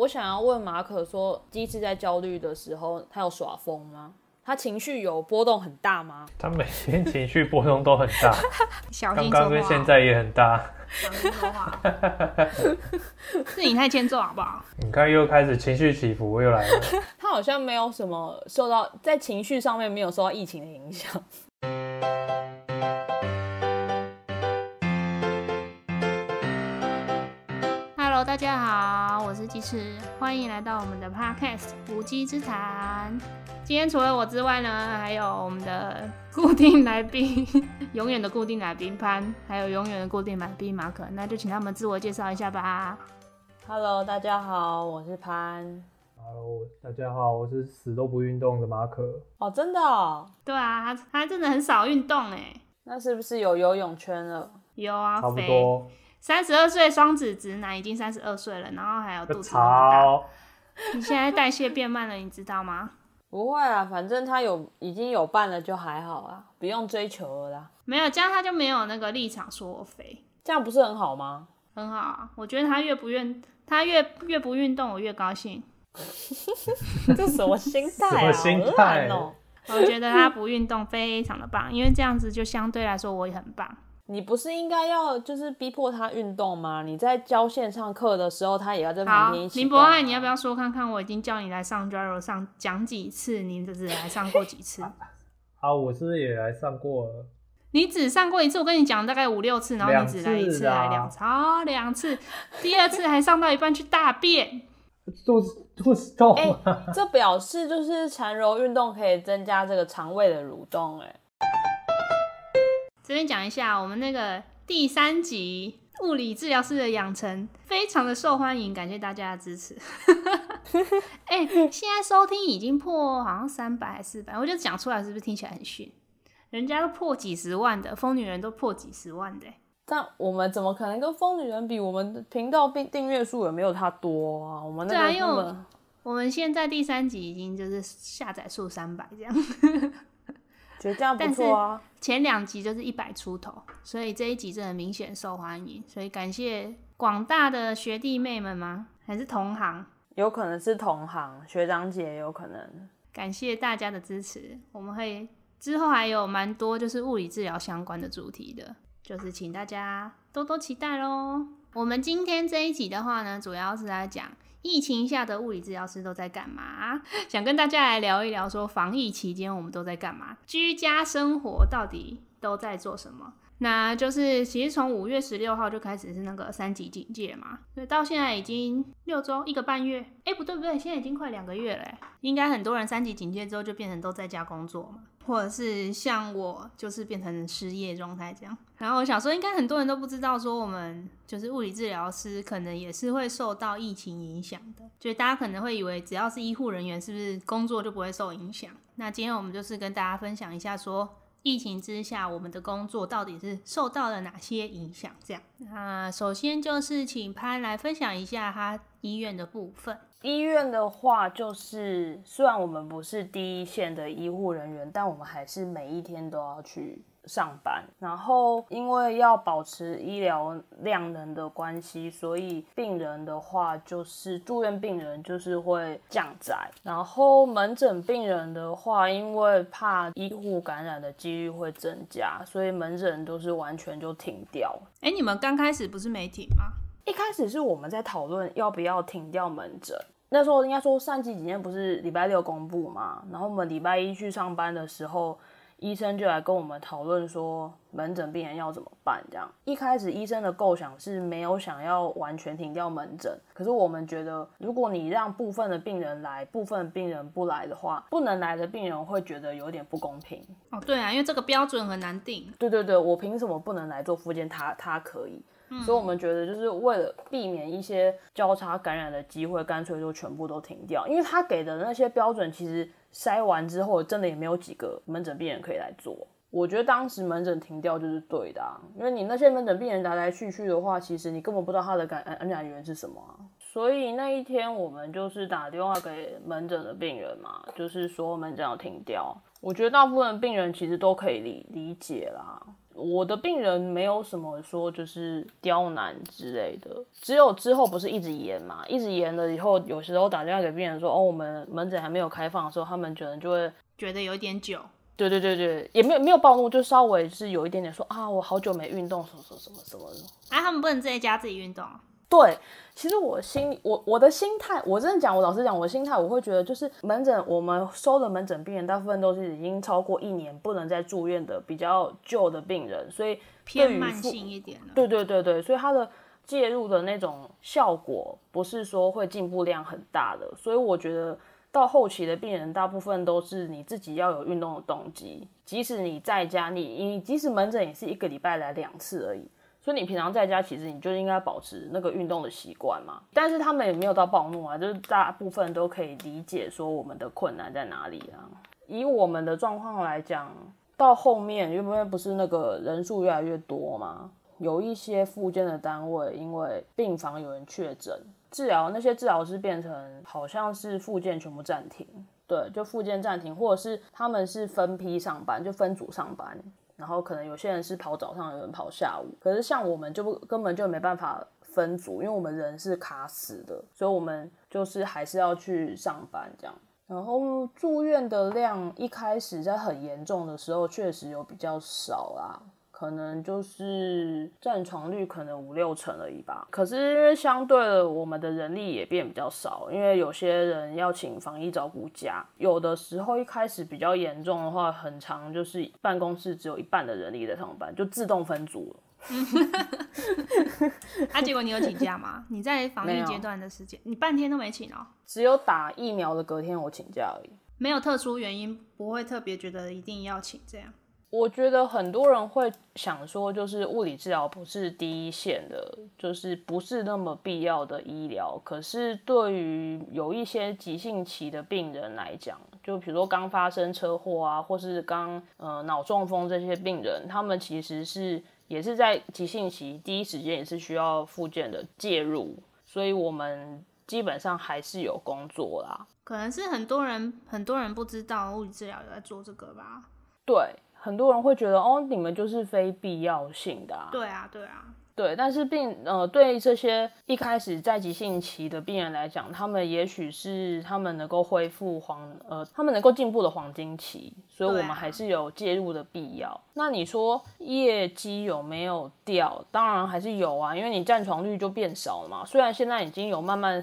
我想要问马可说，机智在焦虑的时候，他有耍疯吗？他情绪有波动很大吗？他每天情绪波动都很大，小刚刚跟现在也很大。小心说话，是你太欠揍好不好？你看又开始情绪起伏又来了。他好像没有什么受到在情绪上面没有受到疫情的影响。Hello，大家好，我是鸡翅，欢迎来到我们的 Podcast《无稽之谈》。今天除了我之外呢，还有我们的固定来宾，永远的固定来宾潘，还有永远的固定来宾马可，那就请他们自我介绍一下吧。Hello，大家好，我是潘。Hello，大家好，我是死都不运动的马可。哦，真的哦？对啊，他他真的很少运动哎，那是不是有游泳圈了？有啊，差不，多。三十二岁双子直男，已经三十二岁了，然后还有肚个子那么大。你现在代谢变慢了，你知道吗？不会啊，反正他有已经有伴了就还好啊，不用追求了啦。没有，这样他就没有那个立场说我肥，这样不是很好吗？很好啊。我觉得他越不愿，他越越不运动，我越高兴。这什么心态啊？什么心好态烂哦、我觉得他不运动非常的棒，因为这样子就相对来说我也很棒。你不是应该要就是逼迫他运动吗？你在教线上课的时候，他也要在旁好，边一起、啊林博爱，你要不？要说看看？我已经叫你来上 Jaro 上讲几次，你只来上过几次？好，我是不是也来上过了？你只上过一次，我跟你讲大概五六次，然后你只来一次，两次啊来两次，啊，两次，第二次还上到一半去大便。肚子肚子痛？这表示就是缠柔运动可以增加这个肠胃的蠕动、哎，这边讲一下，我们那个第三集物理治疗师的养成非常的受欢迎，感谢大家的支持。哎、现在收听已经破好像三百还四百，我就讲出来是不是听起来很逊？人家都破几十万的，疯女人都破几十万的、但我们怎么可能跟疯女人比？我们的频道订订阅数也没有她多啊。我们那个我们现在第三集已经就是下载数三百这样，觉得这样不但是错啊。前两集就是一百出头，所以这一集真的明显受欢迎，所以感谢广大的学弟妹们吗？还是同行？有可能是同行学长姐，有可能。感谢大家的支持，我们会之后还有蛮多就是物理治疗相关的主题的，就是请大家多多期待喽。我们今天这一集的话呢，主要是来讲疫情下的物理治疗师都在干嘛，想跟大家来聊一聊说防疫期间我们都在干嘛，居家生活到底都在做什么。那就是其实从五月十六号就开始是那个三级警戒嘛，所以到现在已经六周一个半月，哎、不对不对，现在已经快两个月了、应该很多人三级警戒之后就变成都在家工作嘛，或者是像我就是变成失业状态这样。然后我想说，应该很多人都不知道说我们就是物理治疗师可能也是会受到疫情影响的，就是大家可能会以为只要是医护人员是不是工作就不会受影响？那今天我们就是跟大家分享一下说。疫情之下，我们的工作到底是受到了哪些影响？这样，那首先就是请潘来分享一下他医院的部分。医院的话，就是虽然我们不是第一线的医护人员，但我们还是每一天都要去上班。然后因为要保持医疗量能的关系，所以病人的话就是住院病人就是会降载。然后门诊病人的话，因为怕医护感染的几率会增加，所以门诊都是完全就停掉。哎、你们刚开始不是没停吗？一开始是我们在讨论要不要停掉门诊，那时候应该说上季几天不是礼拜六公布嘛，然后我们礼拜一去上班的时候，医生就来跟我们讨论说门诊病人要怎么办。这样一开始医生的构想是没有想要完全停掉门诊，可是我们觉得如果你让部分的病人来，部分病人不来的话，不能来的病人会觉得有点不公平。哦，对啊，因为这个标准很难定。对对对，我凭什么不能来做复健？他他可以，所以我们觉得就是为了避免一些交叉感染的机会，干脆就全部都停掉。因为他给的那些标准，其实筛完之后，真的也没有几个门诊病人可以来做。我觉得当时门诊停掉就是对的、因为你那些门诊病人来来去去的话，其实你根本不知道他的感感染源是什么。所以那一天我们就是打电话给门诊的病人嘛，就是说门诊要停掉。我觉得大部分病人其实都可以理理解啦。我的病人没有什么说就是刁难之类的，只有之后不是一直延嘛，一直延了以后，有时候打电话给病人说，哦，我们门诊还没有开放的时候，他们可能就会觉得有点久。对对对对，也没有没有暴怒，就稍微是有一点点说啊，我好久没运动，什么什么什么什么的。哎，他们不能在家自己运动。对，其实我心我我的心态，我真的讲，我老实讲，我的心态，我会觉得就是门诊，我们收的门诊病人大部分都是已经超过一年不能再住院的比较旧的病人，所以偏慢性一点对对对对，所以他的介入的那种效果不是说会进步量很大的，所以我觉得。到后期的病人，大部分都是你自己要有运动的动机。即使你在家，你你即使门诊也是一个礼拜来两次而已，所以你平常在家其实你就应该保持那个运动的习惯嘛。但是他们也没有到暴怒啊，就是大部分都可以理解说我们的困难在哪里啊。以我们的状况来讲，到后面因为不是那个人数越来越多嘛，有一些附件的单位因为病房有人确诊。治疗那些治疗师变成好像是复健全部暂停，对，就复健暂停，或者是他们是分批上班，就分组上班，然后可能有些人是跑早上，有人跑下午，可是像我们就不根本就没办法分组，因为我们人是卡死的，所以我们就是还是要去上班这样。然后住院的量一开始在很严重的时候确实有比较少啦。可能就是占床率可能五六成而已吧。可是因为相对的，我们的人力也变比较少，因为有些人要请防疫照顾假，有的时候一开始比较严重的话，很长就是办公室只有一半的人力在上班，就自动分组了。啊，结果你有请假吗？你在防疫阶段的时间，你半天都没请哦。只有打疫苗的隔天我请假而已，没有特殊原因，不会特别觉得一定要请这样。我觉得很多人会想说，就是物理治疗不是第一线的，就是不是那么必要的医疗。可是对于有一些急性期的病人来讲，就比如说刚发生车祸啊，或是刚呃脑中风这些病人，他们其实是也是在急性期第一时间也是需要复健的介入，所以我们基本上还是有工作啦。可能是很多人很多人不知道物理治疗有在做这个吧？对。很多人会觉得哦，你们就是非必要性的。啊对啊，对啊，对。但是病呃，对这些一开始在急性期的病人来讲，他们也许是他们能够恢复黄呃，他们能够进步的黄金期，所以我们还是有介入的必要。那你说业绩有没有掉？当然还是有啊，因为你占床率就变少了嘛。虽然现在已经有慢慢。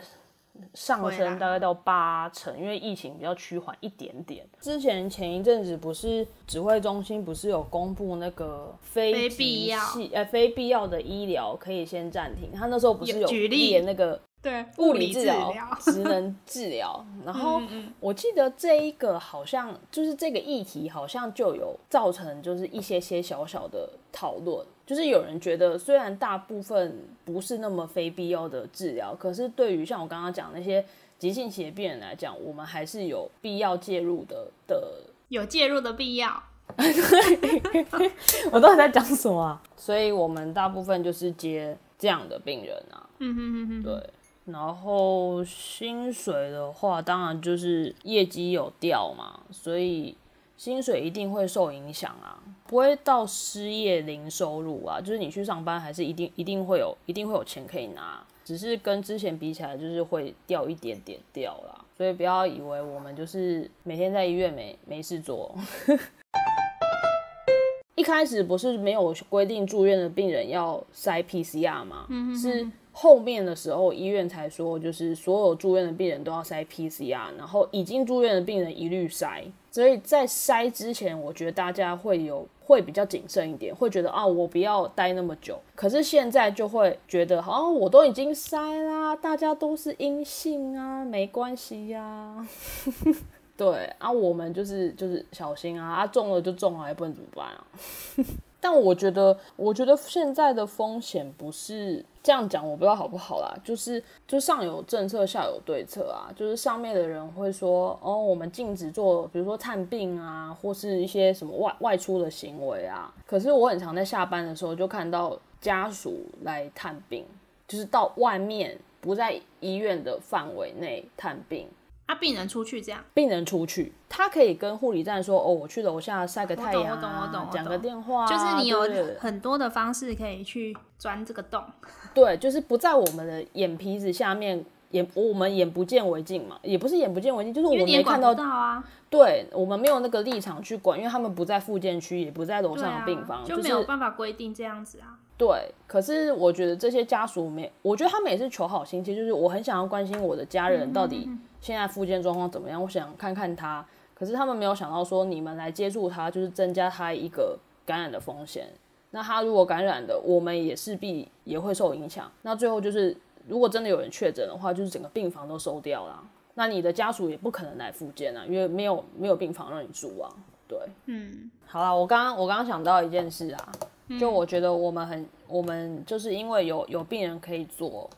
上升大概到八成，因为疫情比较趋缓一点点。之前前一阵子不是指挥中心不是有公布那个非必要呃非必要的医疗可以先暂停，他那时候不是有举例那个。对物理治疗、职能治疗，然后我记得这一个好像就是这个议题，好像就有造成就是一些些小小的讨论，就是有人觉得虽然大部分不是那么非必要的治疗，可是对于像我刚刚讲那些急性期的病人来讲，我们还是有必要介入的的，有介入的必要。我到底在讲什么？所以我们大部分就是接这样的病人啊。嗯哼哼哼，对。然后薪水的话，当然就是业绩有掉嘛，所以薪水一定会受影响啊，不会到失业零收入啊，就是你去上班还是一定一定会有一定会有钱可以拿，只是跟之前比起来就是会掉一点点掉啦，所以不要以为我们就是每天在医院没没事做。一开始不是没有规定住院的病人要塞 PCR 吗？是。后面的时候，医院才说，就是所有住院的病人都要塞 PCR，然后已经住院的病人一律塞。所以在筛之前，我觉得大家会有会比较谨慎一点，会觉得啊，我不要待那么久。可是现在就会觉得，好像我都已经筛啦，大家都是阴性啊，没关系呀。对啊，我们就是就是小心啊，啊中了就中了，也不能怎么办啊。但我觉得，我觉得现在的风险不是这样讲，我不知道好不好啦。就是就上有政策，下有对策啊。就是上面的人会说，哦，我们禁止做，比如说探病啊，或是一些什么外外出的行为啊。可是我很常在下班的时候就看到家属来探病，就是到外面不在医院的范围内探病。啊，病人出去这样，病人出去，他可以跟护理站说：“哦，我去楼下晒个太阳、啊，我懂我懂我懂讲个电话、啊，就是你有很多的方式可以去钻这个洞。对，就是不在我们的眼皮子下面，眼我们眼不见为净嘛，也不是眼不见为净，就是我们没看到你也管不，到啊，对我们没有那个立场去管，因为他们不在附件区，也不在楼上的病房，，就没有办法规定这样子啊。对，可是我觉得这些家属没，我觉得他们也是求好心切，就是我很想要关心我的家人到底现在复健状况怎么样，我想看看他。可是他们没有想到说，你们来接触他，就是增加他一个感染的风险。那他如果感染的，我们也势必也会受影响。那最后就是，如果真的有人确诊的话，就是整个病房都收掉了。那你的家属也不可能来复健啊，因为没有没有病房让你住啊。对，嗯，好啦，我刚刚我刚刚想到一件事啊，就我觉得我们很，我们就是因为有有病人可以做，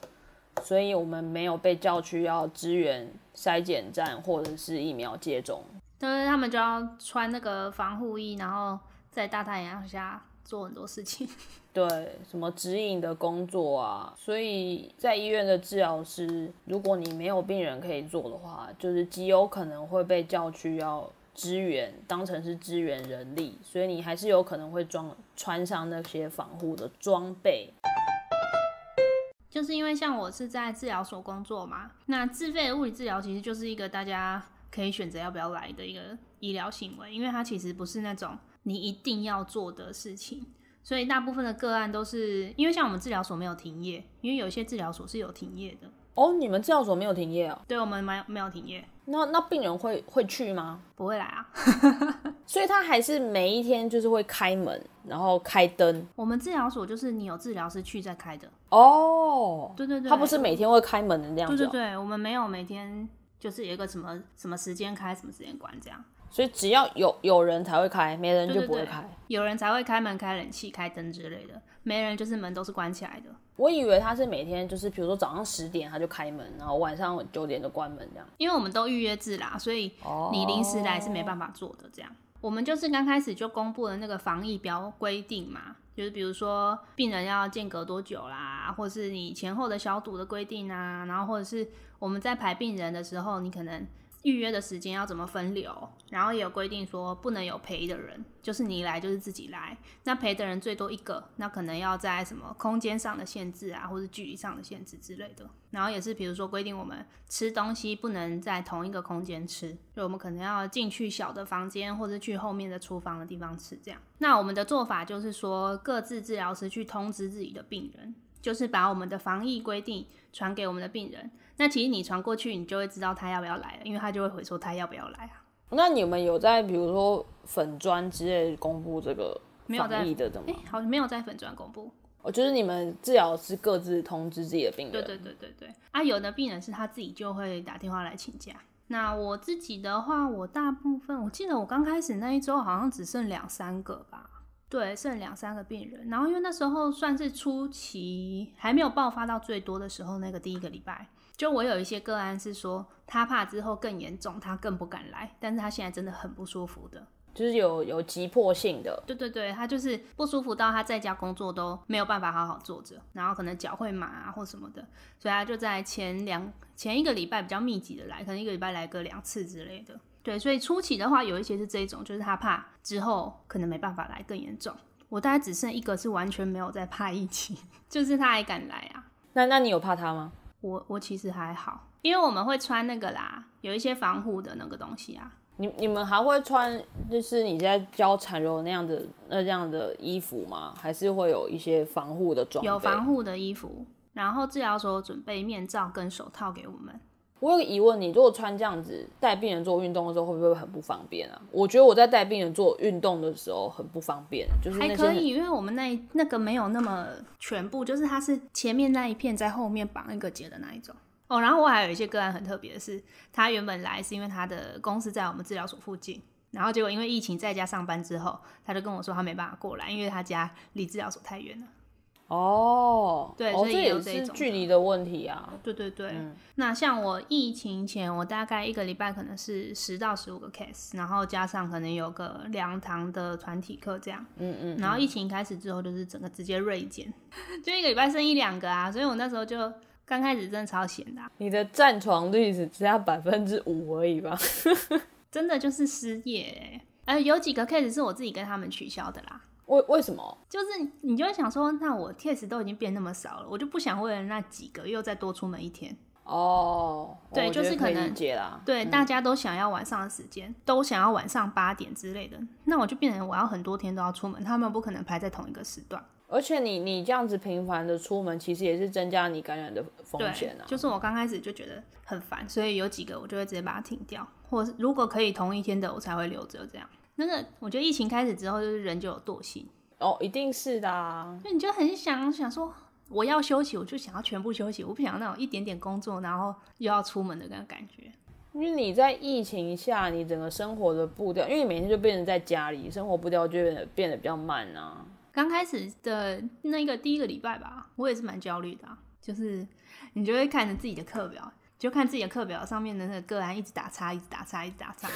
所以我们没有被叫去要支援筛检站或者是疫苗接种。但是他们就要穿那个防护衣，然后在大太阳下做很多事情。对，什么指引的工作啊，所以在医院的治疗师，如果你没有病人可以做的话，就是极有可能会被叫去要支援，当成是支援人力，所以你还是有可能会装穿上那些防护的装备。就是因为像我是在治疗所工作嘛，那自费的物理治疗其实就是一个大家可以选择要不要来的一个医疗行为，因为它其实不是那种你一定要做的事情，所以大部分的个案都是因为像我们治疗所没有停业，因为有一些治疗所是有停业的，哦，你们治疗所没有停业哦？对我们没有没有停业，那那病人会会去吗？不会来啊。所以他还是每一天就是会开门，然后开灯。我们治疗所就是你有治疗师去再开的，哦，对对对，他不是每天会开门的那样子、哦。对对对，我们没有每天就是有一个什么什么时间开，什么时间关这样。所以只要有有人才会开，没人就不会开。有人才会开门、开冷气、开灯之类的，没人就是门都是关起来的。我以为他是每天就是，比如说早上十点他就开门，然后晚上九点就关门这样。因为我们都预约制啦，所以你临时来是没办法做的。这样，我们就是刚开始就公布了那个防疫标规定嘛，就是比如说病人要间隔多久啦，或是你前后的消毒的规定啊，然后或者是我们在排病人的时候，你可能预约的时间要怎么分流，然后也有规定说不能有陪的人，就是你来就是自己来，那陪的人最多一个，那可能要在什么空间上的限制啊，或者距离上的限制之类的。然后也是比如说规定我们吃东西不能在同一个空间吃，就我们可能要进去小的房间，或者去后面的厨房的地方吃这样。那我们的做法就是说，各自治疗师去通知自己的病人，就是把我们的防疫规定传给我们的病人。那其实你传过去，你就会知道他要不要来了，因为他就会回说他要不要来啊。那你们有在比如说粉砖之类公布这个没有在防疫的的哎、吗？好像没有在粉砖公布。哦，就是你们治疗师各自通知自己的病人。对对对对对。啊，有的病人是他自己就会打电话来请假。那我自己的话，我大部分我记得我刚开始那一周好像只剩两三个吧，对，剩两三个病人。然后因为那时候算是初期，还没有爆发到最多的时候，那个第一个礼拜，就我有一些个案是说他怕之后更严重，他更不敢来，但是他现在真的很不舒服的。就是有有急迫性的。对对对，他就是不舒服到他在家工作都没有办法好好坐着，然后可能脚会麻啊或什么的，所以他就在前两前一个礼拜比较密集的来，可能一个礼拜来个两次之类的。对，所以初期的话有一些是这种，就是他怕之后可能没办法来更严重。我大概只剩一个是完全没有在怕疫情，就是他还敢来啊。那那你有怕他吗？我我其实还好，因为我们会穿那个啦，有一些防护的那个东西啊。你你们还会穿就是你在教缠柔那样的那这样的衣服吗？还是会有一些防护的装备？有防护的衣服，然后治疗所准备面罩跟手套给我们。我有个疑问，你如果穿这样子带病人做运动的时候，会不会很不方便啊？我觉得我在带病人做运动的时候很不方便，就是还可以，因为我们那那个没有那么全部，就是它是前面那一片在后面绑一个结的那一种。哦，然后我还有一些个案很特别的是，他原本来是因为他的公司在我们治疗所附近，然后结果因为疫情在家上班之后，他就跟我说他没办法过来，因为他家离治疗所太远了。哦，哦，对所以这也也有这种是距离的问题啊。对对对，嗯那像我疫情前，我大概一个礼拜可能是十到十五个 case，然后加上可能有个两堂的团体课这样。嗯嗯，然后疫情开始之后，就是整个直接锐减，就一个礼拜剩一两个啊，所以我那时候就刚开始真的超闲的啊、你的占床率只只要百分之五而已吧？真的就是失业欸。呃，有几个 case 是我自己跟他们取消的啦。为为什么？就是你就会想说，那我 case 都已经变那么少了，我就不想为了那几个又再多出门一天。哦，对就是可能。对，大家都想要晚上的时间，都想要晚上八点之类的，那我就变成我要很多天都要出门，他们不可能排在同一个时段。而且你你这样子频繁的出门，其实也是增加你感染的风险啊。就是我刚开始就觉得很烦，所以有几个我就会直接把它停掉，或者是如果可以同一天的，我才会留着这样。那个我觉得疫情开始之后，就是人就有惰性，哦，一定是的啊。就你就很想想说。我要休息，我就想要全部休息，我不想要那种一点点工作，然后又要出门的那种感觉。因为你在疫情下，你整个生活的步调，因为你每天就变成在家里，生活步调就变得变得比较慢啊。刚开始的那个第一个礼拜吧，我也是蛮焦虑的啊、就是你就会看着自己的课表，就看自己的课表上面的那个个案一直打叉，一直打叉，一直打叉，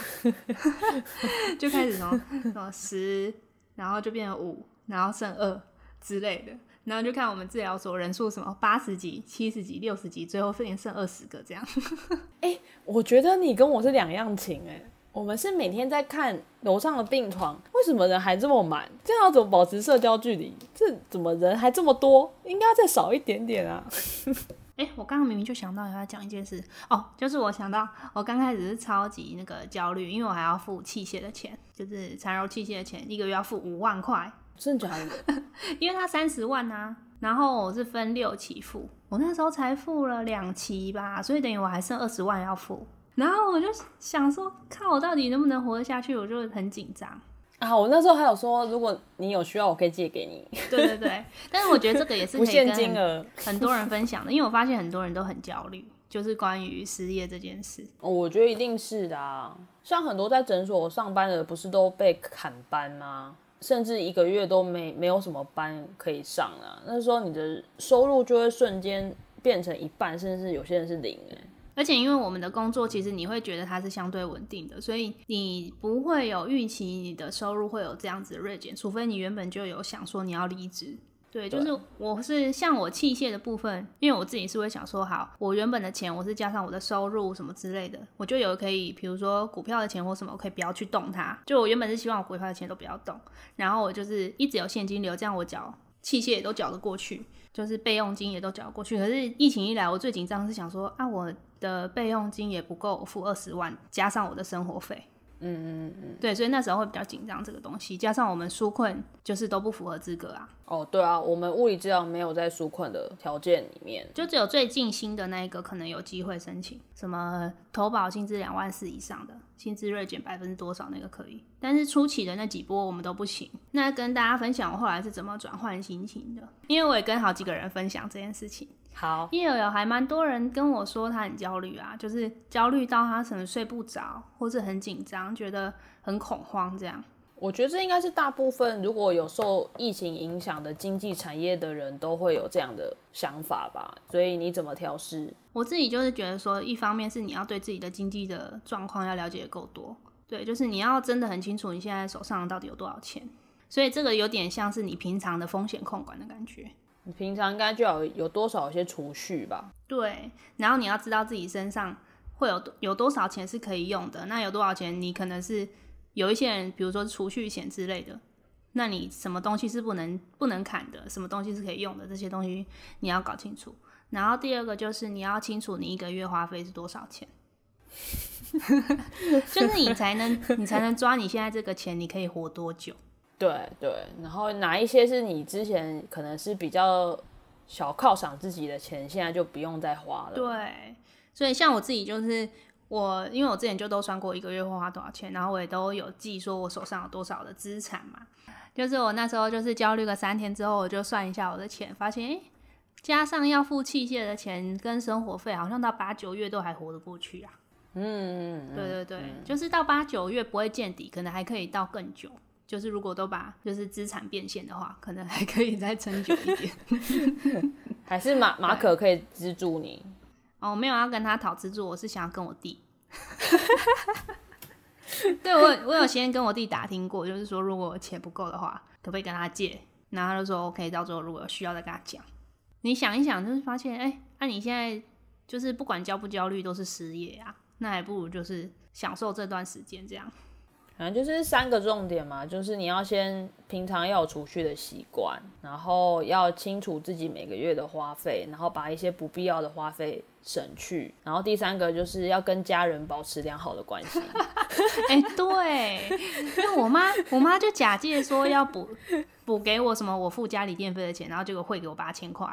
就开始从什么十，然后就变成五，然后剩二之类的，然后就看我们治疗所人数什么八十几、七十几、六十几，最后剩剩二十个这样。哎我觉得你跟我是两样情哎、我们是每天在看楼上的病床，为什么人还这么满？这样要怎么保持社交距离？这怎么人还这么多？应该要再少一点点啊！哎、我刚刚明明就想到要讲一件事哦，就是我想到我刚开始是超级那个焦虑，因为我还要付器械的钱，就是缠柔器械的钱，一个月要付五万块，真的假的？因为它三十万呐、然后我是分六期付，我那时候才付了两期吧，所以等于我还剩二十万要付。然后我就想说，看我到底能不能活得下去，我就很紧张。啊，我那时候还有说，如果你有需要，我可以借给你，对对对，但是我觉得这个也是不可以跟限金额。很多人分享的，因为我发现很多人都很焦虑，就是关于失业这件事。哦我觉得一定是的啊，像很多在诊所上班的，不是都被砍班吗？甚至一个月都没没有什么班可以上啊，那时候你的收入就会瞬间变成一半，甚至有些人是零哎、而且因为我们的工作，其实你会觉得它是相对稳定的，所以你不会有预期你的收入会有这样子的锐减，除非你原本就有想说你要离职。对，就是我是像我器械的部分，因为我自己是会想说，好，我原本的钱我是加上我的收入什么之类的，我就有可以，比如说股票的钱或什么，我可以不要去动它。就我原本是希望我股票的钱都不要动，然后我就是一直有现金流，这样我缴器械也都缴得过去，就是备用金也都缴得过去。可是疫情一来，我最紧张是想说啊，我的备用金也不够付二十万，加上我的生活费。嗯嗯嗯，对，所以那时候会比较紧张这个东西，加上我们纾困就是都不符合资格啊，哦对啊，我们物理治疗没有在纾困的条件里面，就只有最近新的那一个可能有机会申请，什么投保薪资两万四以上的，薪资锐减百分之多少那个可以，但是初期的那几波我们都不行。那跟大家分享我后来是怎么转换心情的，因为我也跟好几个人分享这件事情。好，因为有还蛮多人跟我说他很焦虑啊，就是焦虑到他可能睡不着，或是很紧张，觉得很恐慌这样。我觉得这应该是大部分如果有受疫情影响的经济产业的人都会有这样的想法吧。所以你怎么调试？我自己就是觉得说，一方面是你要对自己的经济的状况要了解的够多，对，就是你要真的很清楚你现在手上到底有多少钱，所以这个有点像是你平常的风险控管的感觉。你平常应该就要有有多少一些储蓄吧？对，然后你要知道自己身上会有有多少钱是可以用的，那有多少钱你可能是有一些人，比如说储蓄险之类的，那你什么东西是不能不能砍的，什么东西是可以用的，这些东西你要搞清楚。然后第二个就是你要清楚你一个月花费是多少钱，就是你才能你才能抓你现在这个钱你可以活多久。对对，然后哪一些是你之前可能是比较小犒赏自己的钱，现在就不用再花了。对，所以像我自己就是我，因为我之前就都算过一个月会花多少钱，然后我也都有记说我手上有多少的资产嘛。就是我那时候就是焦虑个三天之后，我就算一下我的钱，发现诶、加上要付器械的钱跟生活费，好像到八九月都还活得过去啊。嗯，嗯对对对，就是到八九月不会见底，可能还可以到更久。就是如果都把就是资产变现的话，可能还可以再撑久一点。还是马马可可以资助你。哦，我没有要跟他讨资助，我是想要跟我弟。对我，我有先跟我弟打听过，就是说如果钱不够的话，可不可以跟他借？然后他就说 OK，到时候如果有需要再跟他讲。你想一想，就是发现，哎、那、你现在就是不管焦不焦虑都是失业啊，那还不如就是享受这段时间这样。反正就是三个重点嘛，就是你要先平常要有储蓄的习惯，然后要清楚自己每个月的花费，然后把一些不必要的花费省去，然后第三个就是要跟家人保持良好的关系。哎、对，因为我妈我妈就假借说要补补给我什么我付家里电费的钱，然后结果汇给我八千块。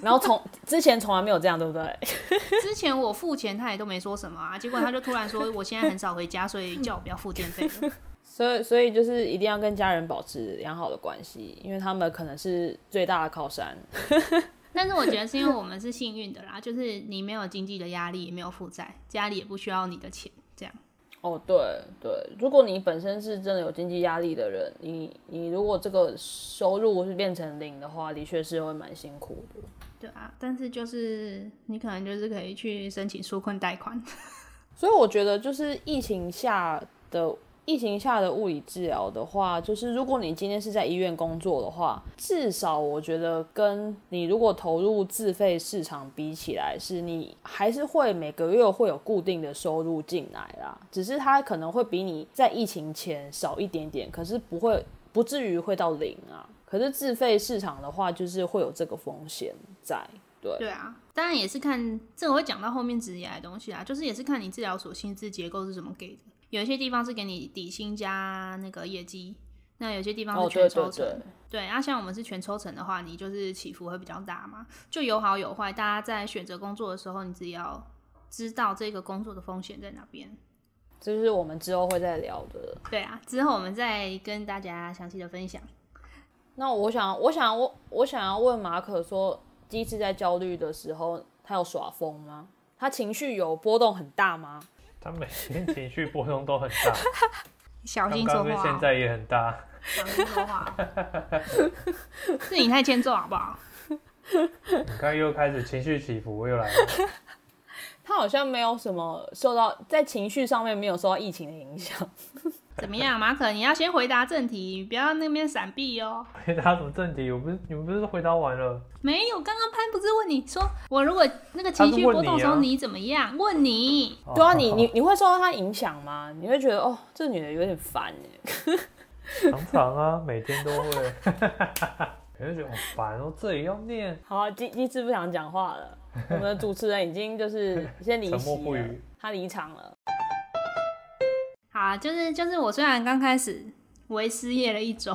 然后从之前从来没有这样，对不对？之前我付钱，他也都没说什么啊，结果他就突然说我现在很少回家，所以叫我不要付电费。所以所以就是一定要跟家人保持良好的关系，因为他们可能是最大的靠山。但是我觉得是因为我们是幸运的啦，就是你没有经济的压力，也没有负债，家里也不需要你的钱，这样。哦，对对，如果你本身是真的有经济压力的人，你你如果这个收入是变成零的话，的确是会蛮辛苦的。对啊，但是就是你可能就是可以去申请纾困贷款。所以我觉得，就是疫情下的疫情下的物理治疗的话，就是如果你今天是在医院工作的话，至少我觉得跟你如果投入自费市场比起来，是你还是会每个月会有固定的收入进来啦，只是它可能会比你在疫情前少一点点，可是不会不至于会到零啊。可是自费市场的话，就是会有这个风险在。对，对啊，当然也是看这个会讲到后面职业的东西啊，就是也是看你治疗所薪资结构是怎么给的。有一些地方是给你底薪加那个业绩，那有些地方哦，是全抽成。对对。对，啊，像我们是全抽成的话，你就是起伏会比较大嘛，就有好有坏。大家在选择工作的时候，你自己要知道这个工作的风险在哪边。这是我们之后会再聊的。对啊，之后我们再跟大家详细的分享。那我想，我想我我想要问马可说，第一次在焦虑的时候，他有耍疯吗？他情绪有波动很大吗？他每天情绪波动都很大，小心说话、现在也很大。小心说话哦。是你太欠揍好不好？你看又开始情绪起伏又来了，他好像没有什么受到在情绪上面没有受到疫情的影响。怎么样，马可？你要先回答正题，不要那边闪避哦。回答什么正题？我不是你们不是回答完了？没有，刚刚潘不是问你说，我如果那个情绪波动的时候，你啊你怎么样？问你，对啊，哦你你你会受到他影响吗？你会觉得哦，这女的有点烦哎。常常啊，每天都会，可能觉得好烦哦，这也要念，好啊，机机智不想讲话了。我们的主持人已经就是先离沉席了他离场了。啊，就是就是我虽然刚开始为失业了一周，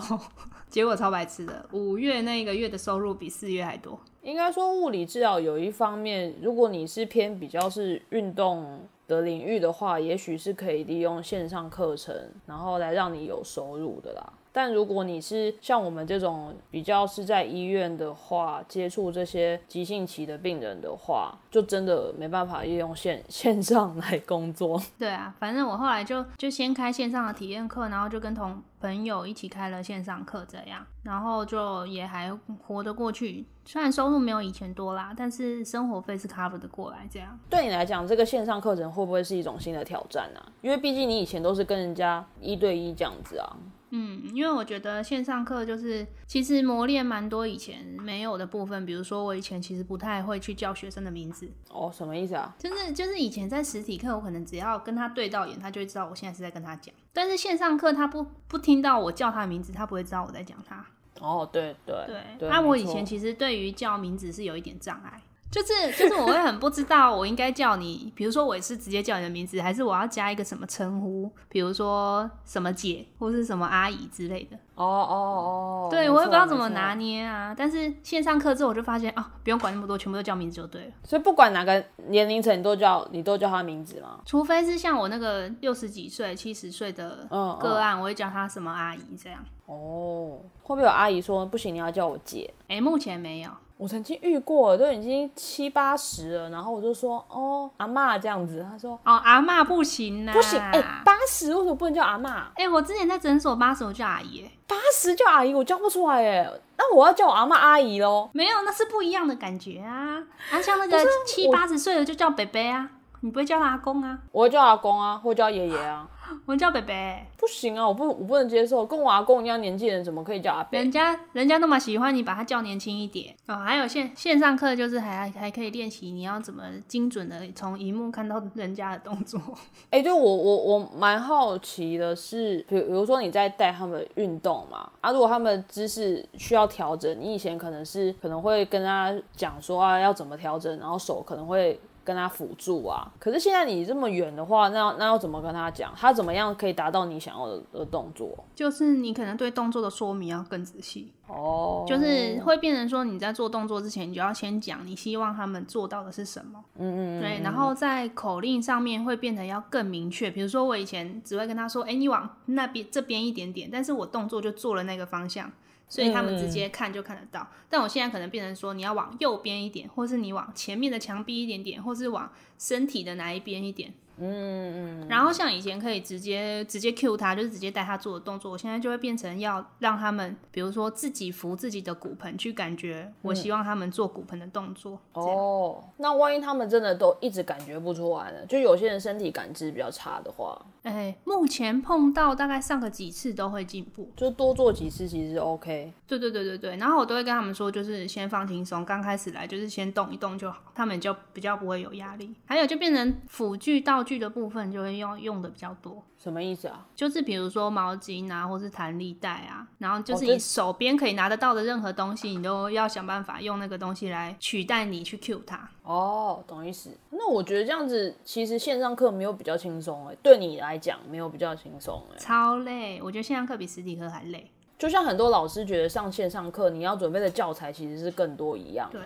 结果超白痴的，五月那个月的收入比四月还多。应该说，物理治疗有一方面，如果你是偏比较是运动的领域的话，也许是可以利用线上课程，然后来让你有收入的啦。但如果你是像我们这种比较是在医院的话，接触这些急性期的病人的话，就真的没办法利用线 线上来工作。对啊，反正我后来就就先开线上的体验课，然后就跟同朋友一起开了线上课，这样，然后就也还活得过去。虽然收入没有以前多啦，但是生活费是 cover 的过来，这样。对你来讲，这个线上课程会不会是一种新的挑战啊？因为毕竟你以前都是跟人家一对一这样子啊。嗯，因为我觉得线上课就是其实磨练蛮多以前没有的部分，比如说我以前其实不太会去叫学生的名字，哦，什么意思啊？就是就是以前在实体课，我可能只要跟他对到眼，他就会知道我现在是在跟他讲。但是线上课他不不听到我叫他的名字，他不会知道我在讲他。哦，对对对，那、我以前其实对于叫名字是有一点障碍，就是就是我会很不知道我应该叫你，比如说我也是直接叫你的名字，还是我要加一个什么称呼，比如说什么姐或是什么阿姨之类的。哦哦哦，对，我也不知道怎么拿捏啊。但是线上课之后，我就发现啊，不用管那么多，全部都叫名字就对了。所以不管哪个年龄层，你都叫你都叫他名字吗？除非是像我那个六十几岁、七十岁的嗯个案，我会叫他什么阿姨这样。哦，会不会有阿姨说不行，你要叫我姐？哎、目前没有。我曾经遇过，都已经七八十了，然后我就说哦，阿嬷这样子，他说哦，阿嬷不行啦，不行，哎、八十为什么不能叫阿嬷？哎、我之前在诊所八十，我叫阿姨、哎，八十叫阿姨，我叫不出来哎，那我要叫我阿嬷阿姨喽。没有，那是不一样的感觉啊。啊，像那个七八十岁的就叫北北啊，你不会叫他阿公啊？我会叫阿公啊，或叫爷爷啊。我叫北北。不行啊，我不我不能接受，跟我阿公一样年纪的人怎么可以叫阿伯？人家人家那么喜欢你，把他叫年轻一点哦。还有线线上课，就是还还可以练习你要怎么精准的从荧幕看到人家的动作。哎、对我我我蛮好奇的是，比如比如说你在带他们运动嘛，啊，如果他们姿势需要调整，你以前可能是可能会跟他讲说啊要怎么调整，然后手可能会。跟他辅助啊，可是现在你这么远的话，那那要怎么跟他讲？他怎么样可以达到你想要的的动作？就是你可能对动作的说明要更仔细，哦，就是会变成说你在做动作之前，你就要先讲你希望他们做到的是什么。嗯嗯嗯，对，然后在口令上面会变得要更明确。比如说我以前只会跟他说：“哎、你往那边这边一点点”，但是我动作就做了那个方向，所以他们直接看就看得到。但我现在可能变成说，你要往右边一点，或是你往前面的墙壁一点点，或是往身体的哪一边一点。嗯嗯，然后像以前可以直接直接 cue 他，就是直接带他做的动作，我现在就会变成要让他们，比如说自己扶自己的骨盆，去感觉我希望他们做骨盆的动作。哦，那万一他们真的都一直感觉不出来呢？就有些人身体感知比较差的话，哎，目前碰到大概上个几次都会进步。就多做几次其实 OK。对对对对对，然后我都会跟他们说，就是先放轻松，刚开始来就是先动一动就好，他们就比较不会有压力。还有就变成辅具道具的部分就会用用的比较多。什么意思啊？就是比如说毛巾啊，或是弹力带啊，然后就是你手边可以拿得到的任何东西，你都要想办法用那个东西来取代你去 cue 它。哦，懂意思。那我觉得这样子其实线上课没有比较轻松哎，对你来讲没有比较轻松哎。超累，我觉得线上课比实体课还累。就像很多老师觉得上线上课你要准备的教材其实是更多一样。对，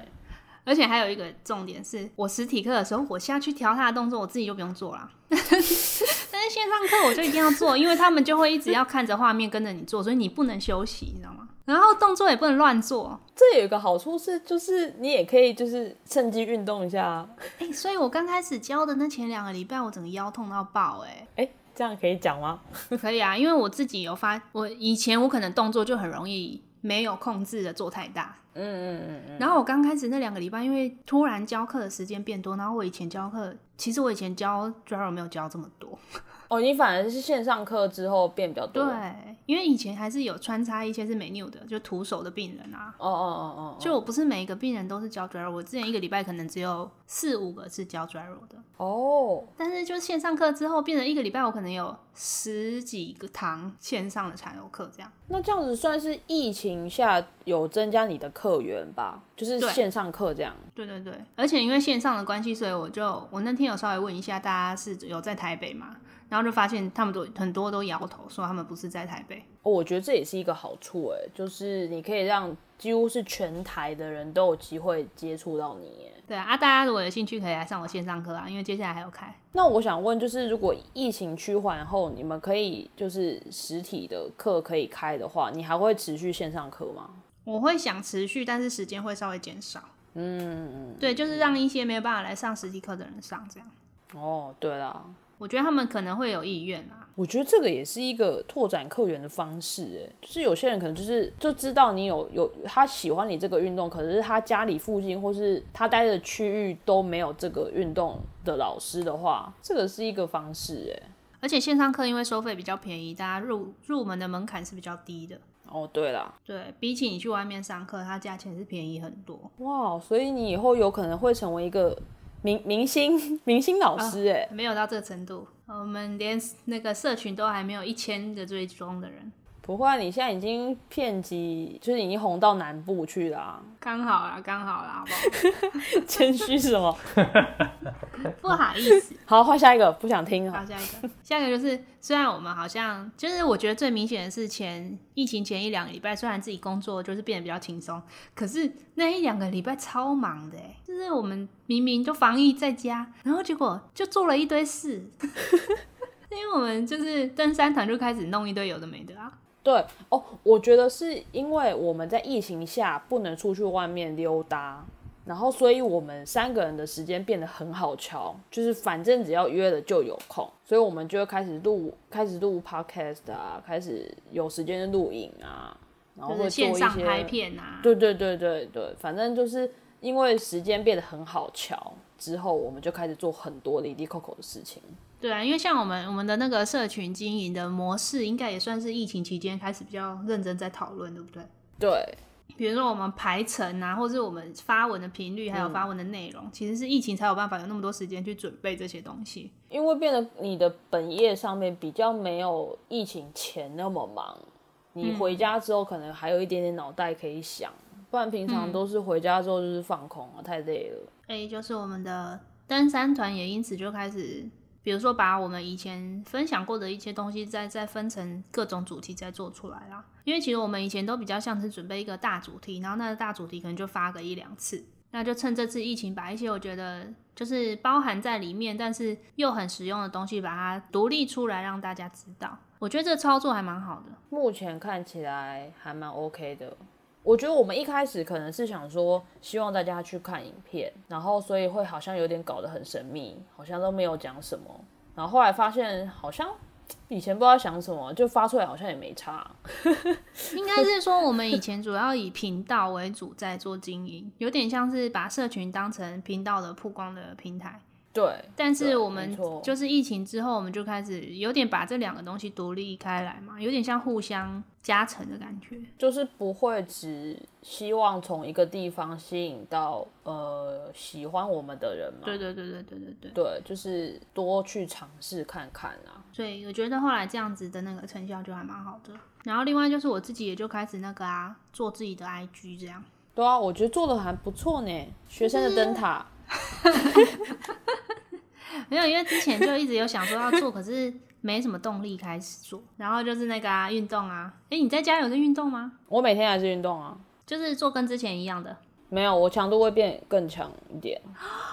而且还有一个重点是，我实体课的时候，我下去调他的动作，我自己就不用做了。但是线上课我就一定要做，因为他们就会一直要看着画面跟着你做，所以你不能休息，你知道吗？然后动作也不能乱做。这有一个好处是，就是你也可以就是趁机运动一下啊。哎、所以我刚开始教的那前两个礼拜，我整个腰痛到爆、哎。哎，这样可以讲吗？可以啊，因为我自己有发，我以前我可能动作就很容易没有控制的做太大，嗯嗯嗯。然后我刚开始那两个礼拜，因为突然教课的时间变多，然后我以前教课，其实我以前教 d r a r o 没有教这么多，哦，你反而是线上课之后变比较多。哦对，因为以前还是有穿插一些是美 new 的，就徒手的病人啊。哦哦哦哦。就我不是每一个病人都是教 gyro，我之前一个礼拜可能只有四五个是教 gyro 的，哦，但是就线上课之后，变成一个礼拜我可能有十几个堂线上的产油课这样。那这样子算是疫情下有增加你的客源吧？就是对线上课这样。对对对，而且因为线上的关系，所以我就我那天有稍微问一下大家是有在台北嘛，然后就发现他们都很多都摇头说他们不是在台北。哦，我觉得这也是一个好处哎，就是你可以让几乎是全台的人都有机会接触到你耶。对啊，啊大家如果有兴趣可以来上我线上课啊，因为接下来还有开。那我想问，就是如果疫情趋缓后，你们可以就是实体的课可以开的话，你还会持续线上课吗？我会想持续，但是时间会稍微减少。嗯，对，就是让一些没有办法来上实体课的人上这样。哦，对啦，我觉得他们可能会有意愿啊。我觉得这个也是一个拓展客源的方式，哎，就是有些人可能就是就知道你有有他喜欢你这个运动，可是他家里附近或是他待的区域都没有这个运动的老师的话，这个是一个方式，哎。而且线上课因为收费比较便宜，大家入入门的门槛是比较低的。哦，对啦，对比起你去外面上课，它价钱是便宜很多。哇，所以你以后有可能会成为一个明明星 明星老师，哎、没有到这个程度，我们连那个社群都还没有一千个追踪的人，不会啊，你现在已经遍及，就是已经红到南部去了、啊，刚好啦，刚好啦，好不好？谦虚什么？不好意思。好，换下一个，不想听好，了。下一个，下一个就是，虽然我们好像就是我觉得最明显的是前疫情前一两个礼拜，虽然自己工作就是变得比较轻松，可是那一两个礼拜超忙的哎，就是我们明明就防疫在家，然后结果就做了一堆事，因为我们就是登山团就开始弄一堆有的没的啊。对哦，我觉得是因为我们在疫情下不能出去外面溜达，然后所以我们三个人的时间变得很好瞧，就是反正只要约了就有空，所以我们就会开始录，开始录 podcast 啊，开始有时间录影啊，然后就是会做一线上拍些，片啊，对对对对对，反正就是因为时间变得很好敲，之后，我们就开始做很多离离扣扣的事情。对啊，因为像我们我们的那个社群经营的模式，应该也算是疫情期间开始比较认真在讨论，对不对？对，比如说我们排程啊，或者是我们发文的频率，还有发文的内容，其实是疫情才有办法有那么多时间去准备这些东西。因为变得你的本业上面比较没有疫情前那么忙，你回家之后可能还有一点点脑袋可以想，不然平常都是回家之后就是放空啊，太累了。哎，就是我们的登山团也因此就开始。比如说，把我们以前分享过的一些东西，再再分成各种主题，再做出来啦。因为其实我们以前都比较像是准备一个大主题，然后那个大主题可能就发个一两次。那就趁这次疫情，把一些我觉得就是包含在里面，但是又很实用的东西，把它独立出来，让大家知道。我觉得这个操作还蛮好的。目前看起来还蛮 OK 的。我觉得我们一开始可能是想说，希望大家去看影片，然后所以会好像有点搞得很神秘，好像都没有讲什么。然后后来发现，好像以前不知道想什么，就发出来好像也没差。应该是说，我们以前主要以频道为主在做经营，有点像是把社群当成频道的曝光的平台。对，但是我们就是疫情之后，我们就开始有点把这两个东西独立开来嘛，有点像互相加成的感觉，就是不会只希望从一个地方吸引到呃喜欢我们的人嘛。对对对对对对对，对，就是多去尝试看看啊。所以我觉得后来这样子的那个成效就还蛮好的。然后另外就是我自己也就开始那个啊，做自己的 IG 这样。对啊，我觉得做的还不错呢，学生的灯塔。没有，因为之前就一直有想说要做，可是没什么动力开始做。然后就是那个啊，运动啊。哎，你在家有在运动吗？我每天还是运动啊，就是做跟之前一样的。没有，我强度会变更强一点。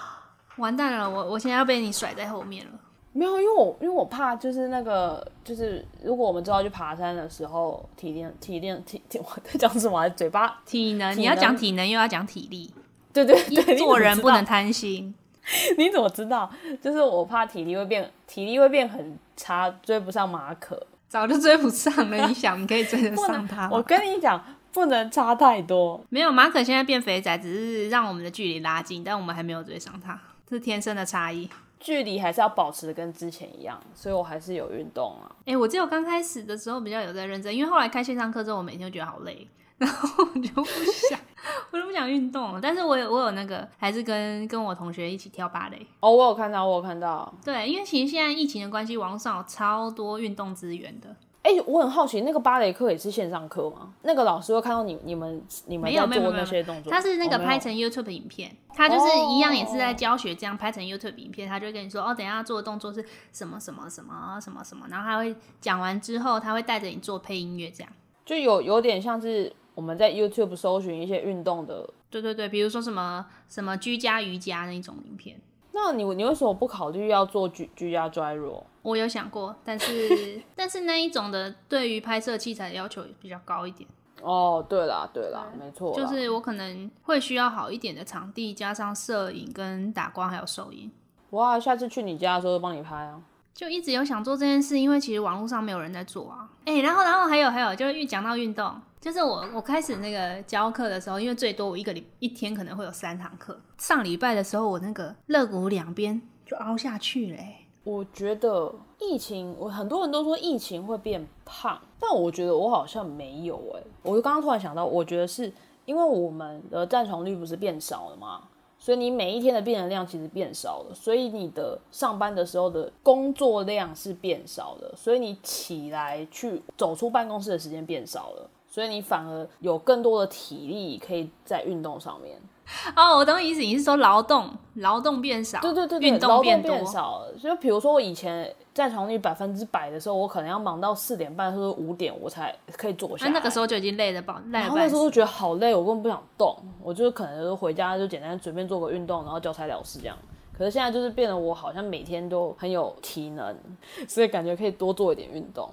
完蛋了，我我现在要被你甩在后面了。没有，因为我因为我怕就是那个就是如果我们之后去爬山的时候，体力体力体体我在讲什么？嘴巴体能，你要讲体能又要讲体力。对对对，做人不能贪心。你怎么知道？就是我怕体力会变，体力会变很差，追不上马可。早就追不上了，你想你可以追得上他？我跟你讲，不能差太多。没有，马可现在变肥仔，只是让我们的距离拉近，但我们还没有追上他，是天生的差异。距离还是要保持的跟之前一样，所以我还是有运动啊。哎，我记得我刚开始的时候比较有在认真，因为后来开线上课之后，我每天都觉得好累。然后我就不想，我就不想运动。但是我有我有那个，还是跟跟我同学一起跳芭蕾。哦，我有看到，我有看到。对，因为其实现在疫情的关系，网上有超多运动资源的。哎，我很好奇，那个芭蕾课也是线上课吗？那个老师会看到你你们你们在做那些动作？他是那个拍成 YouTube 影片，他就是一样也是在教学，这样拍成 YouTube 影片，他就跟你说哦，等下做的动作是什么什么什么什么什么，然后他会讲完之后，他会带着你做配音乐，这样就有有点像是。我们在 YouTube 搜寻一些运动的，对对对，比如说什么什么居家瑜伽那种影片。那你你为什么不考虑要做居居家 dry roll？我有想过，但是 但是那一种的对于拍摄器材的要求比较高一点。哦，对啦对啦，没错，就是我可能会需要好一点的场地，加上摄影跟打光还有收音。哇，下次去你家的时候帮你拍啊。就一直有想做这件事，因为其实网络上没有人在做啊。哎，然后然后还有还有，就是讲到运动。就是我我开始那个教课的时候，因为最多我一个礼一天可能会有三堂课。上礼拜的时候，我那个肋骨两边就凹下去了。我觉得疫情，我很多人都说疫情会变胖，但我觉得我好像没有哎。我就刚刚突然想到，我觉得是因为我们的占床率不是变少了吗？所以你每一天的病人量其实变少了，所以你的上班的时候的工作量是变少的，所以你起来去走出办公室的时间变少了。所以你反而有更多的体力可以在运动上面。哦，我懂意思，你是说劳动劳动变少？对对对，运动变变少。就比如说我以前在床率百分之百的时候，我可能要忙到四点半或者五点，我才可以坐下。那个时候就已经累了吧？然后那时候觉得好累，我根本不想动，我就可能就回家就简单随便做个运动，然后交差了事这样。可是现在就是变得我好像每天都很有体能，所以感觉可以多做一点运动。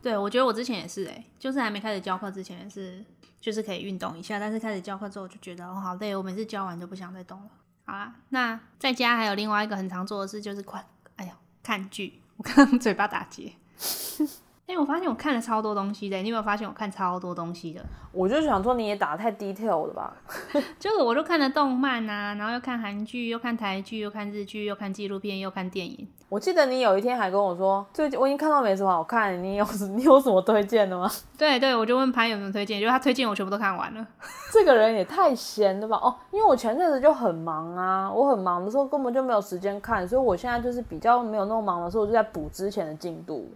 对，我觉得我之前也是哎，就是还没开始教课之前也是，就是可以运动一下，但是开始教课之后就觉得哦好累，我每次教完就不想再动了。好啦，那在家还有另外一个很常做的事就是看，哎呀，看剧。我刚刚嘴巴打结。哎、我发现我看了超多东西的，你有没有发现我看超多东西的？我就想说你也打得太 detail 了吧？就是我都看了动漫啊，然后又看韩剧，又看台剧，又看日剧，又看纪录片，又看电影。我记得你有一天还跟我说，最近我已经看到没什么好看，你有 你有什么推荐的吗？对对，我就问潘有没有推荐，就他推荐我全部都看完了。这个人也太闲了吧？哦，因为我前阵子就很忙啊，我很忙的时候根本就没有时间看，所以我现在就是比较没有那么忙的时候，我就在补之前的进度。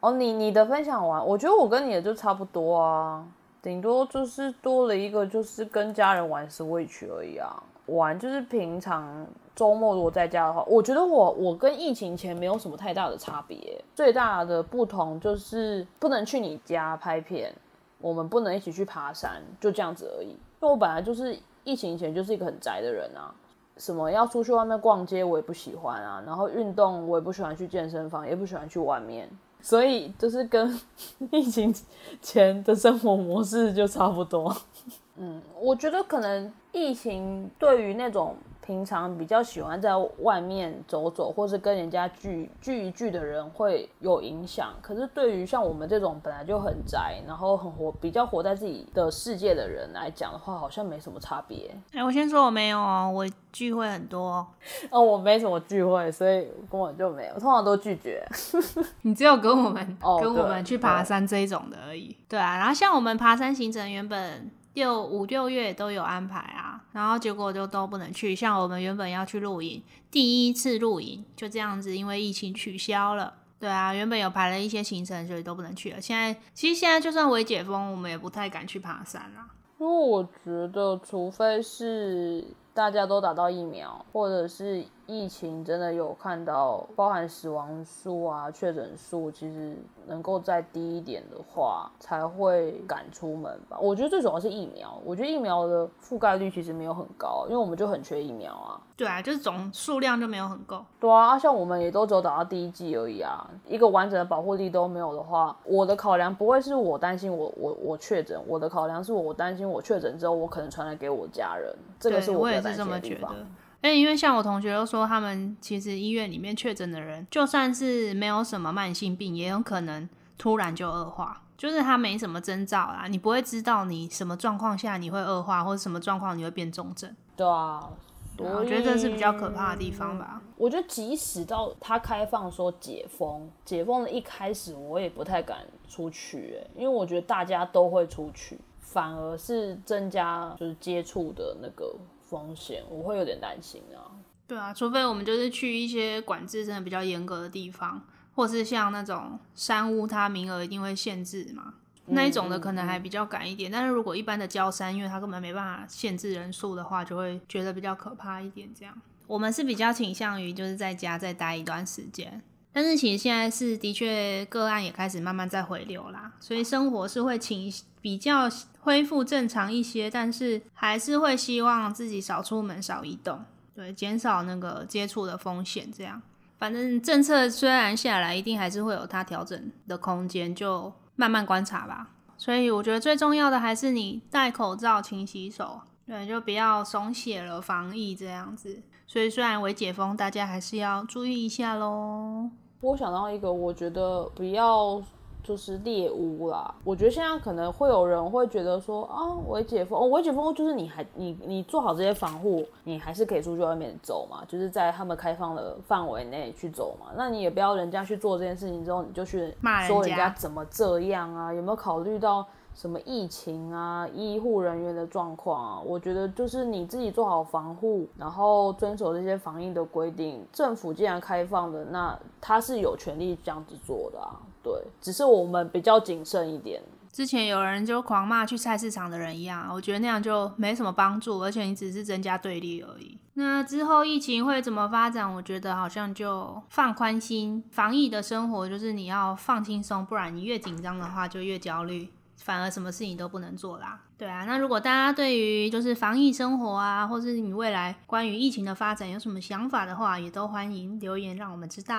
哦，你你的分享完，我觉得我跟你的就差不多啊，顶多就是多了一个就是跟家人玩 Switch 而已啊。玩就是平常周末如果在家的话，我觉得我我跟疫情前没有什么太大的差别，最大的不同就是不能去你家拍片，我们不能一起去爬山，就这样子而已。因为我本来就是疫情前就是一个很宅的人啊，什么要出去外面逛街我也不喜欢啊，然后运动我也不喜欢去健身房，也不喜欢去外面，所以就是跟 疫情前的生活模式就差不多。嗯，我觉得可能疫情对于那种平常比较喜欢在外面走走，或是跟人家聚聚一聚的人会有影响。可是对于像我们这种本来就很宅，然后很活比较活在自己的世界的人来讲的话，好像没什么差别。哎、我先说我没有哦，我聚会很多，哦，我没什么聚会，所以根本就没有，通常都拒绝。你只有跟我们、哦跟我们去爬山这一种的而已。对啊，然后像我们爬山行程原本六五六月都有安排啊，然后结果就都不能去。像我们原本要去露营，第一次露营就这样子，因为疫情取消了。对啊，原本有排了一些行程，所以都不能去了。现在其实现在就算微解封，我们也不太敢去爬山啊。因为我觉得，除非是大家都打到疫苗，或者是疫情真的有看到包含死亡数啊、确诊数，其实能够再低一点的话，才会敢出门吧。我觉得最主要是疫苗，我觉得疫苗的覆盖率其实没有很高，因为我们就很缺疫苗啊。对啊，就是总数量就没有很够。对啊，像我们也都只有打到第一季而已啊，一个完整的保护力都没有的话，我的考量不会是我担心我我我确诊，我的考量是我担心我确诊之后我可能传染给我家人，这个是我是比较担也是这么心的地方。觉得。而且因为像我同学都说，他们其实医院里面确诊的人，就算是没有什么慢性病，也有可能突然就恶化，就是他没什么征兆啦，你不会知道你什么状况下你会恶化，或者什么状况你会变重症。对啊，我觉得这是比较可怕的地方吧。我觉得即使到他开放说解封，解封的一开始我也不太敢出去、欸，因为我觉得大家都会出去，反而是增加就是接触的那个风险，我会有点担心啊。对啊，除非我们就是去一些管制真的比较严格的地方，或是像那种山屋，它名额一定会限制嘛。那一种的可能还比较赶一点，但是如果一般的郊山，因为它根本没办法限制人数的话，就会觉得比较可怕一点。这样，我们是比较倾向于就是在家再待一段时间，但是其实现在是的确个案也开始慢慢在回流啦，所以生活是会倾比较恢复正常一些，但是还是会希望自己少出门、少移动。对，减少那个接触的风险，这样。反正政策虽然下来，一定还是会有它调整的空间，就慢慢观察吧。所以我觉得最重要的还是你戴口罩、勤洗手，对，就不要松懈了防疫这样子。所以虽然为解封，大家还是要注意一下喽。我想到一个，我觉得不要就是猎污啦。我觉得现在可能会有人会觉得说啊，微解封，哦，微解封就是你还你你做好这些防护，你还是可以出去外面走嘛，就是在他们开放的范围内去走嘛。那你也不要人家去做这件事情之后，你就去说人家家怎么这样啊？有没有考虑到？什么疫情啊，医护人员的状况啊，我觉得就是你自己做好防护，然后遵守这些防疫的规定。政府既然开放的，那他是有权利这样子做的啊。对，只是我们比较谨慎一点。之前有人就狂骂去菜市场的人一样，我觉得那样就没什么帮助，而且你只是增加对立而已。那之后疫情会怎么发展？我觉得好像就放宽心，防疫的生活就是你要放轻松，不然你越紧张的话就越焦虑。反而什么事情都不能做啦。对啊，那如果大家对于就是防疫生活啊，或是你未来关于疫情的发展有什么想法的话，也都欢迎留言让我们知道。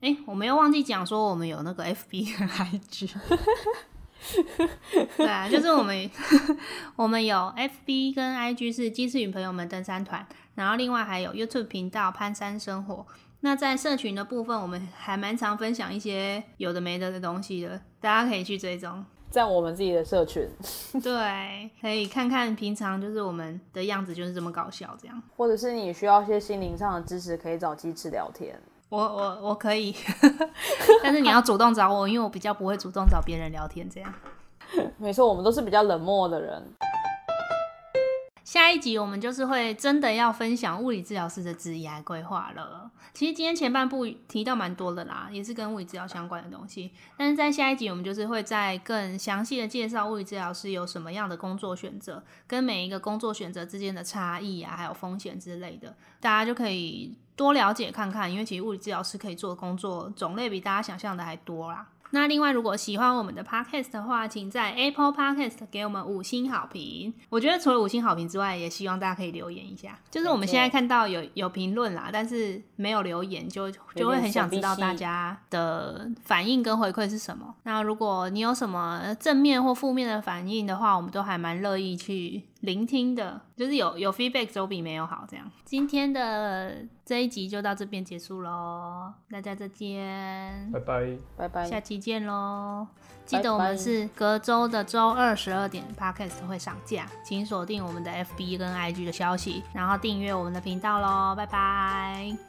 哎、我们又忘记讲说我们有那个 FB 和 IG。对啊，就是我们 我们有 FB 跟 IG 是鸡翅与朋友们登山团，然后另外还有 YouTube 频道攀山生活。那在社群的部分，我们还蛮常分享一些有的没的的东西的，大家可以去追踪。在我们自己的社群，对，可以看看平常就是我们的样子就是这么搞笑这样。或者是你需要一些心灵上的支持，可以找鸡翅聊天。我我我可以，但是你要主动找我，因为我比较不会主动找别人聊天这样。没错，我们都是比较冷漠的人。下一集我们就是会真的要分享物理治疗师的职业规划了。其实今天前半部提到蛮多的啦，也是跟物理治疗相关的东西。但是在下一集我们就是会再更详细的介绍物理治疗师有什么样的工作选择，跟每一个工作选择之间的差异啊，还有风险之类的，大家就可以多了解看看。因为其实物理治疗师可以做的工作种类比大家想象的还多啦。那另外，如果喜欢我们的 podcast 的话，请在 Apple Podcast 给我们五星好评。我觉得除了五星好评之外，也希望大家可以留言一下。就是我们现在看到有有评论啦，但是没有留言，就就会很想知道大家的反应跟回馈是什么。那如果你有什么正面或负面的反应的话，我们都还蛮乐意去聆听的。就是有有 feedback 总比没有好。这样，今天的这一集就到这边结束喽，大家再见，拜拜。拜拜。下期见喽！记得我们是隔周的周二十二点 podcast 会上架，请锁定我们的 FB 跟 IG 的消息，然后订阅我们的频道喽！拜拜。